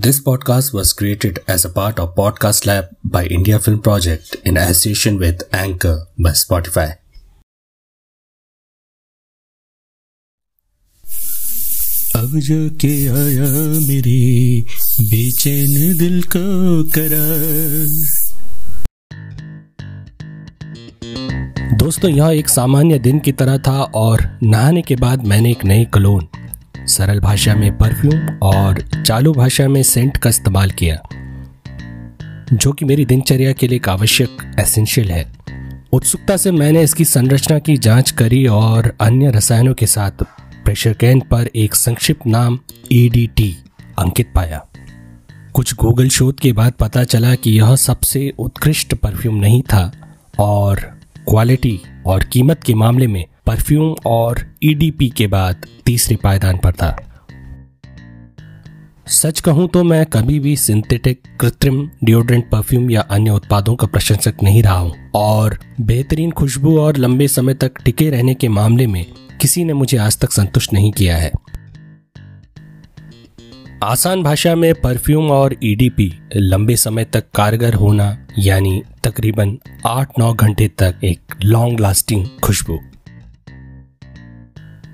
This podcast was created as a part of Podcast Lab by India Film Project in association with Anchor by Spotify. अब जो के आया मेरे बेचैन दिल को करा दोस्तों यह एक सामान्य दिन की तरह था और नहाने के बाद मैंने एक नई कलोन सरल भाषा में परफ्यूम और चालू भाषा में सेंट का इस्तेमाल किया, जो कि मेरी दिनचर्या के लिए एक आवश्यक एसेंशियल है। उत्सुकता से मैंने इसकी संरचना की, जाँच करी और अन्य रसायनों के साथ प्रेशर कैन पर एक संक्षिप्त नाम EDT अंकित पाया। कुछ गूगल शोध के बाद पता चला कि यह सबसे उत्कृष्ट परफ्यूम नहीं था और क्वालिटी और कीमत के मामले में परफ्यूम और ईडीपी के बाद तीसरे पायदान पर था। सच कहूँ तो मैं कभी भी सिंथेटिक, कृत्रिम डिओड्रेंट परफ्यूम या अन्य उत्पादों का प्रशंसक नहीं रहा हूँ और बेहतरीन खुशबू और लंबे समय तक टिके रहने के मामले में किसी ने मुझे आज तक संतुष्ट नहीं किया है। आसान भाषा में परफ्यूम और ईडीपी लंबे समय तक कारगर होना, यानी तकरीबन आठ नौ घंटे तक एक लॉन्ग लास्टिंग खुशबू।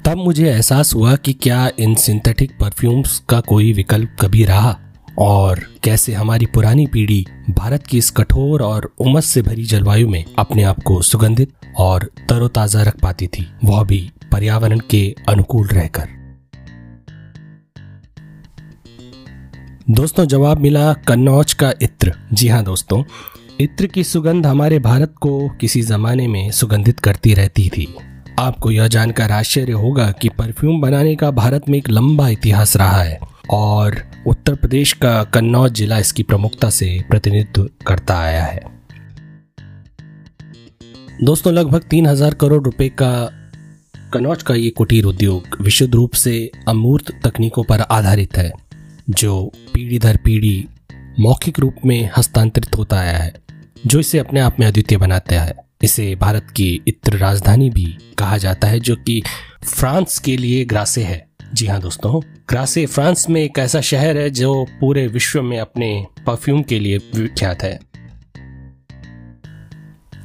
तब मुझे एहसास हुआ कि क्या इन सिंथेटिक परफ्यूम्स का कोई विकल्प कभी रहा? और कैसे हमारी पुरानी पीढ़ी भारत की इस कठोर और उमस से भरी जलवायु में अपने आप को सुगंधित और तरोताजा रख पाती थी, वह भी पर्यावरण के अनुकूल रहकर। दोस्तों, जवाब मिला कन्नौज का इत्र। जी हाँ दोस्तों, इत्र की सुगंध हमारे भारत को किसी जमाने में सुगंधित करती रहती थी। आपको यह जानकर आश्चर्य होगा कि परफ्यूम बनाने का भारत में एक लंबा इतिहास रहा है और उत्तर प्रदेश का कन्नौज जिला इसकी प्रमुखता से प्रतिनिधित्व करता आया है। दोस्तों, लगभग तीन हज़ार करोड़ रुपए का कन्नौज का ये कुटीर उद्योग विशुद्ध रूप से अमूर्त तकनीकों पर आधारित है, जो पीढ़ी दर पीढ़ी मौखिक रूप में हस्तांतरित होता आया है, जो इसे अपने आप में अद्वितीय बनाता है। इसे भारत की इत्र राजधानी भी कहा जाता है, जो कि फ्रांस के लिए ग्रासे है। जी हाँ दोस्तों, ग्रासे फ्रांस में एक ऐसा शहर है, जो पूरे विश्व में अपने परफ्यूम के लिए विख्यात है।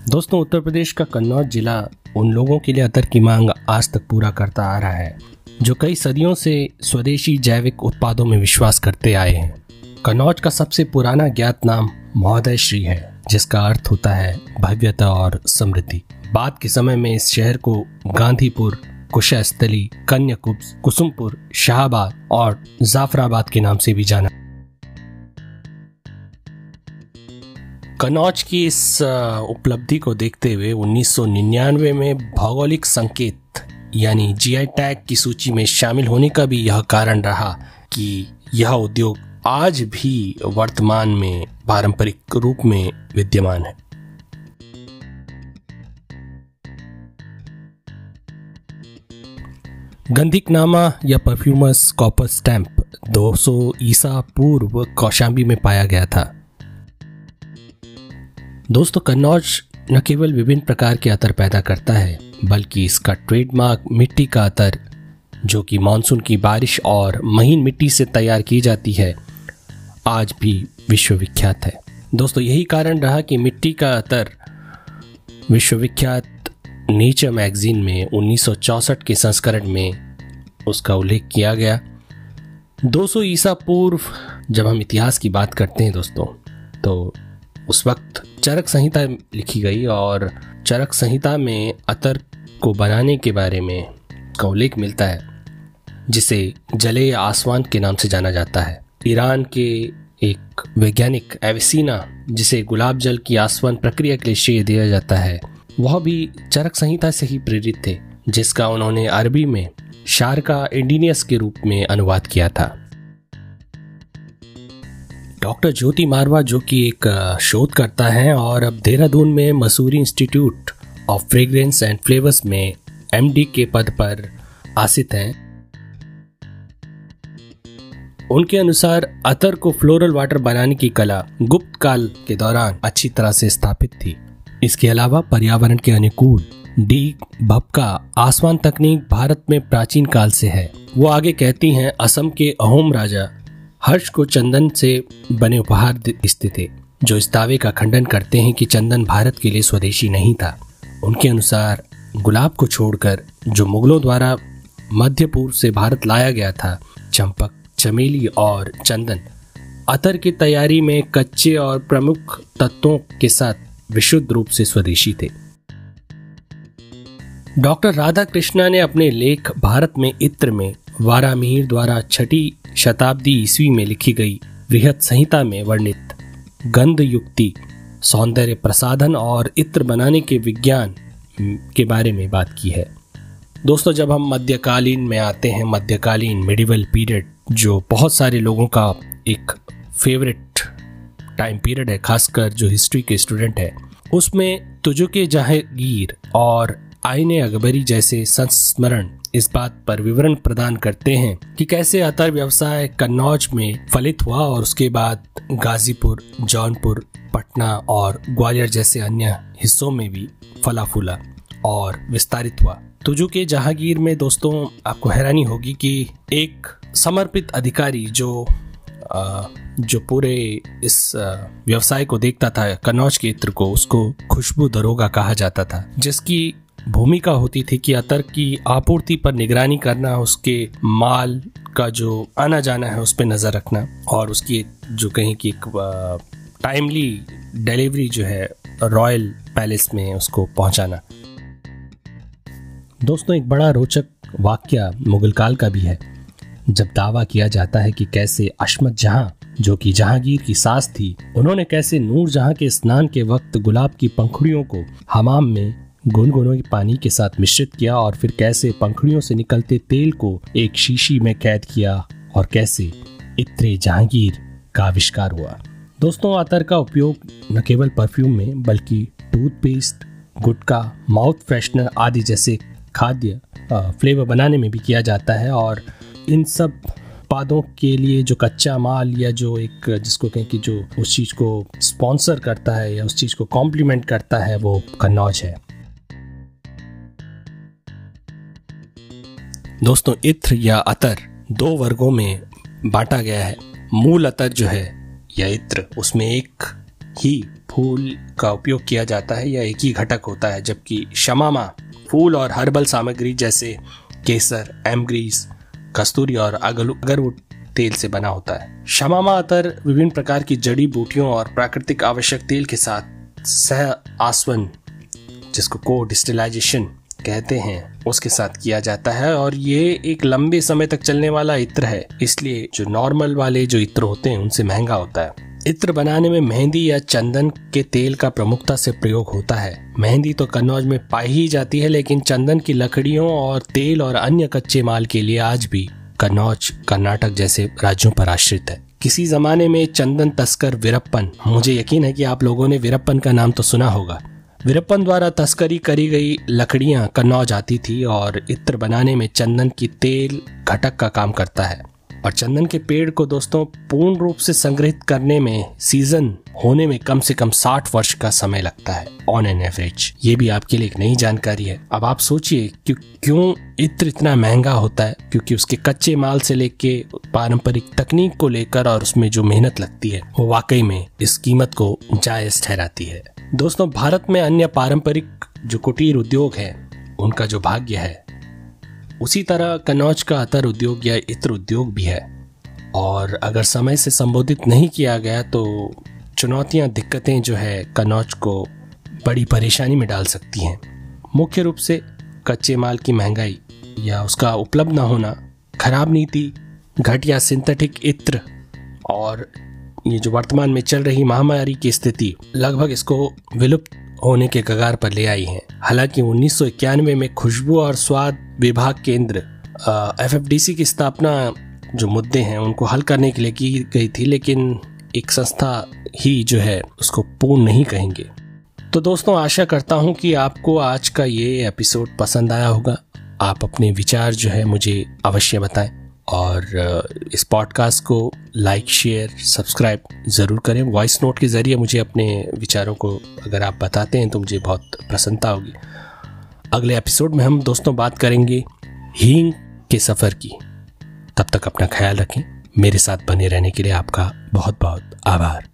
दोस्तों, उत्तर प्रदेश का कन्नौज जिला उन लोगों के लिए अतर की मांग आज तक पूरा करता आ रहा है, जो कई सदियों से स्वदेशी जैविक उत्पादों में विश्वास करते आए हैं। कन्नौज का सबसे पुराना ज्ञात नाम महोदय श्री है। जिसका अर्थ होता है भव्यता और समृद्धि। बाद के समय में इस शहर को गांधीपुर, कुशास्थली, कन्याकुब्ज, कुसुमपुर, शाहबाद और जाफराबाद के नाम से भी जाना। कन्नौज की इस उपलब्धि को देखते हुए 1999 में भौगोलिक संकेत, यानी जीआई टैग की सूची में शामिल होने का भी यह कारण रहा कि यह उद्योग आज भी वर्तमान में पारंपरिक रूप में विद्यमान है। गंधिकनामा या परफ्यूमस कॉपर स्टैंप 200 ईसा पूर्व कौशाम्बी में पाया गया था। दोस्तों, कन्नौज न केवल विभिन्न प्रकार के अतर पैदा करता है, बल्कि इसका ट्रेडमार्क मिट्टी का अतर, जो कि मानसून की बारिश और महीन मिट्टी से तैयार की जाती है आज भी विश्वविख्यात है। दोस्तों, यही कारण रहा कि मिट्टी का अतर विश्वविख्यात नेचर मैगजीन में 1964 के संस्करण में उसका उल्लेख किया गया। 200 ईसा पूर्व, जब हम इतिहास की बात करते हैं दोस्तों तो उस वक्त चरक संहिता लिखी गई और चरक संहिता में अतर को बनाने के बारे में का उल्लेख मिलता है, जिसे जले आसमान के नाम से जाना जाता है। ईरान के एक वैज्ञानिक एविसीना, जिसे गुलाब जल की आसवन प्रक्रिया के लिए श्रेय दिया जाता है, वह भी चरक संहिता से ही प्रेरित थे, जिसका उन्होंने अरबी में शारका इंडीनियस के रूप में अनुवाद किया था। डॉक्टर ज्योति मारवा, जो कि एक शोध करता है, और अब देहरादून में Mussoorie institute of fragrance and flavours में एमडी के पद पर आसित हैं उनके अनुसार, अतर को फ्लोरल वाटर बनाने की कला गुप्त काल के दौरान अच्छी तरह से स्थापित थी। इसके अलावा पर्यावरण के अनुकूल डी भपका, आसमान तकनीक भारत में प्राचीन काल से है। वो आगे कहती हैं, असम के अहोम राजा हर्ष को चंदन से बने उपहार दिखते थे, जो इस दावे का खंडन करते हैं कि चंदन भारत के लिए स्वदेशी नहीं था। उनके अनुसार, गुलाब को छोड़कर, जो मुगलों द्वारा मध्य पूर्व से भारत लाया गया था, चंपक चमेली और चंदन। अतर की तैयारी में कच्चे और प्रमुख तत्वों के साथ विशुद्ध रूप से स्वदेशी थे। डॉक्टर राधा कृष्णा ने अपने लेख भारत में इत्र में वारामिहिर द्वारा छठी शताब्दी ईस्वी में लिखी गई वृहत संहिता में वर्णित गंध युक्ति सौंदर्य प्रसाधन और इत्र बनाने के विज्ञान के बारे में बात की है। दोस्तों, जब हम मध्यकालीन में आते हैं, मध्यकालीन मिडिवल पीरियड जो बहुत सारे लोगों का एक फेवरेट टाइम पीरियड है, खासकर जो हिस्ट्री के स्टूडेंट है, उसमें तुजुके जहांगीर और आईने अकबरी जैसे संस्मरण इस बात पर विवरण प्रदान करते हैं कि कैसे अतर व्यवसाय कन्नौज में फलित हुआ और उसके बाद गाजीपुर, जौनपुर, पटना और ग्वालियर जैसे अन्य हिस्सों में भी फला फूला और विस्तारित हुआ। तुजु के जहांगीर में दोस्तों आपको हैरानी होगी कि एक समर्पित अधिकारी जो जो पूरे इस व्यवसाय को देखता था, कन्नौज इत्र को, उसको खुशबू दरोगा कहा जाता था, जिसकी भूमिका होती थी कि अतर की आपूर्ति पर निगरानी करना, उसके माल का जो आना जाना है, उस पर नज़र रखना, और उसकी जो कहीं की एक टाइमली डिलीवरी जो है रॉयल पैलेस में उसको पहुंचाना। दोस्तों, एक बड़ा रोचक वाक्य मुगल काल का भी है। जब दावा किया जाता है कि कैसे अशमत जहाँ, जो कि जहांगीर की सास थी, उन्होंने कैसे नूर जहाँ के स्नान के वक्त गुलाब की पंखुड़ियों को हमाम में गुनगुनों के पानी के साथ मिश्रित किया और फिर कैसे पंखुड़ियों से निकलते तेल को एक शीशी में कैद किया और कैसे इतरे जहांगीर का आविष्कार हुआ। दोस्तों अतर का उपयोग न केवल परफ्यूम में, बल्कि टूथपेस्ट, गुटका, माउथ फ्रेशनर आदि जैसे खाद्य फ्लेवर बनाने में भी किया जाता है और इन सब उत्पादों के लिए जो कच्चा माल या जो एक जिसको कहें कि जो उस चीज़ को स्पॉन्सर करता है या उस चीज़ को कॉम्प्लीमेंट करता है, वो कन्नौज है। दोस्तों, इत्र या अतर दो वर्गों में बांटा गया है। मूल अतर जो है, या इत्र, उसमें एक ही फूल का उपयोग किया जाता है या एक ही घटक होता है, जबकि शमामा फूल और हर्बल सामग्री जैसे केसर एमग्रीस कस्तूरी और अगरवुड तेल से बना होता है। शमामा अतर विभिन्न प्रकार की जड़ी बूटियों और प्राकृतिक आवश्यक तेल के साथ सह आसवन, जिसको को डिस्टिलाइजेशन कहते हैं, उसके साथ किया जाता है और ये एक लंबे समय तक चलने वाला इत्र है। इसलिए जो नॉर्मल वाले जो इत्र होते हैं, उनसे महँगा होता है। इत्र बनाने में मेहंदी या चंदन के तेल का प्रमुखता से प्रयोग होता है। मेहंदी तो कन्नौज में पाई ही जाती है, लेकिन चंदन की लकड़ियों और तेल और अन्य कच्चे माल के लिए आज भी कन्नौज, कर्नाटक जैसे राज्यों पर आश्रित है। किसी जमाने में चंदन, तस्कर, वीरप्पन, मुझे यकीन है कि आप लोगों ने वीरप्पन का नाम तो सुना होगा। वीरप्पन द्वारा तस्करी करी गई लकड़ियाँ कन्नौज आती थी और इत्र बनाने में चंदन की तेल, घटक का काम करता है। और चंदन के पेड़ को दोस्तों पूर्ण रूप से संग्रहित करने में सीज़न होने में कम से कम 60 वर्ष का समय लगता है ऑन एन एवरेज ये भी आपके लिए एक नई जानकारी है। अब आप सोचिए कि क्यों इत्र इतना महँगा होता है, क्योंकि उसके कच्चे माल से लेके पारंपरिक तकनीक को लेकर और उसमें जो मेहनत लगती है, वो वाकई में इस कीमत को जायज़ ठहराती है। दोस्तों, भारत में अन्य पारंपरिक जो कुटीर उद्योग है, उनका जो भाग्य है उसी तरह कन्नौज का अतर उद्योग या इत्र उद्योग भी है। और अगर समय से संबोधित नहीं किया गया तो चुनौतियाँ, दिक्कतें जो है कन्नौज को बड़ी परेशानी में डाल सकती हैं। मुख्य रूप से कच्चे माल की महँगाई या उसका उपलब्ध न होना, खराब नीति घटिया सिंथेटिक इत्र, और ये जो वर्तमान में चल रही महामारी की स्थिति, लगभग इसको विलुप्त होने के कगार पर ले आई है। हालाँकि उन्नीस सौ इक्यानवे में खुशबू और स्वाद विभाग केंद्र एफएफडीसी की स्थापना जो मुद्दे हैं उनको हल करने के लिए की गई थी, लेकिन एक संस्था ही जो है उसको पूर्ण नहीं कहेंगे। तो दोस्तों, आशा करता हूँ कि आपको आज का ये एपिसोड पसंद आया होगा। आप अपने विचार जो है मुझे अवश्य बताएँ और इस पॉडकास्ट को लाइक शेयर सब्सक्राइब ज़रूर करें। वॉइस नोट के ज़रिए मुझे अपने विचारों को अगर आप बताते हैं तो मुझे बहुत प्रसन्नता होगी। अगले एपिसोड में हम दोस्तों बात करेंगे हींग के सफ़र की। तब तक अपना ख्याल रखें। मेरे साथ बने रहने के लिए आपका बहुत बहुत आभार।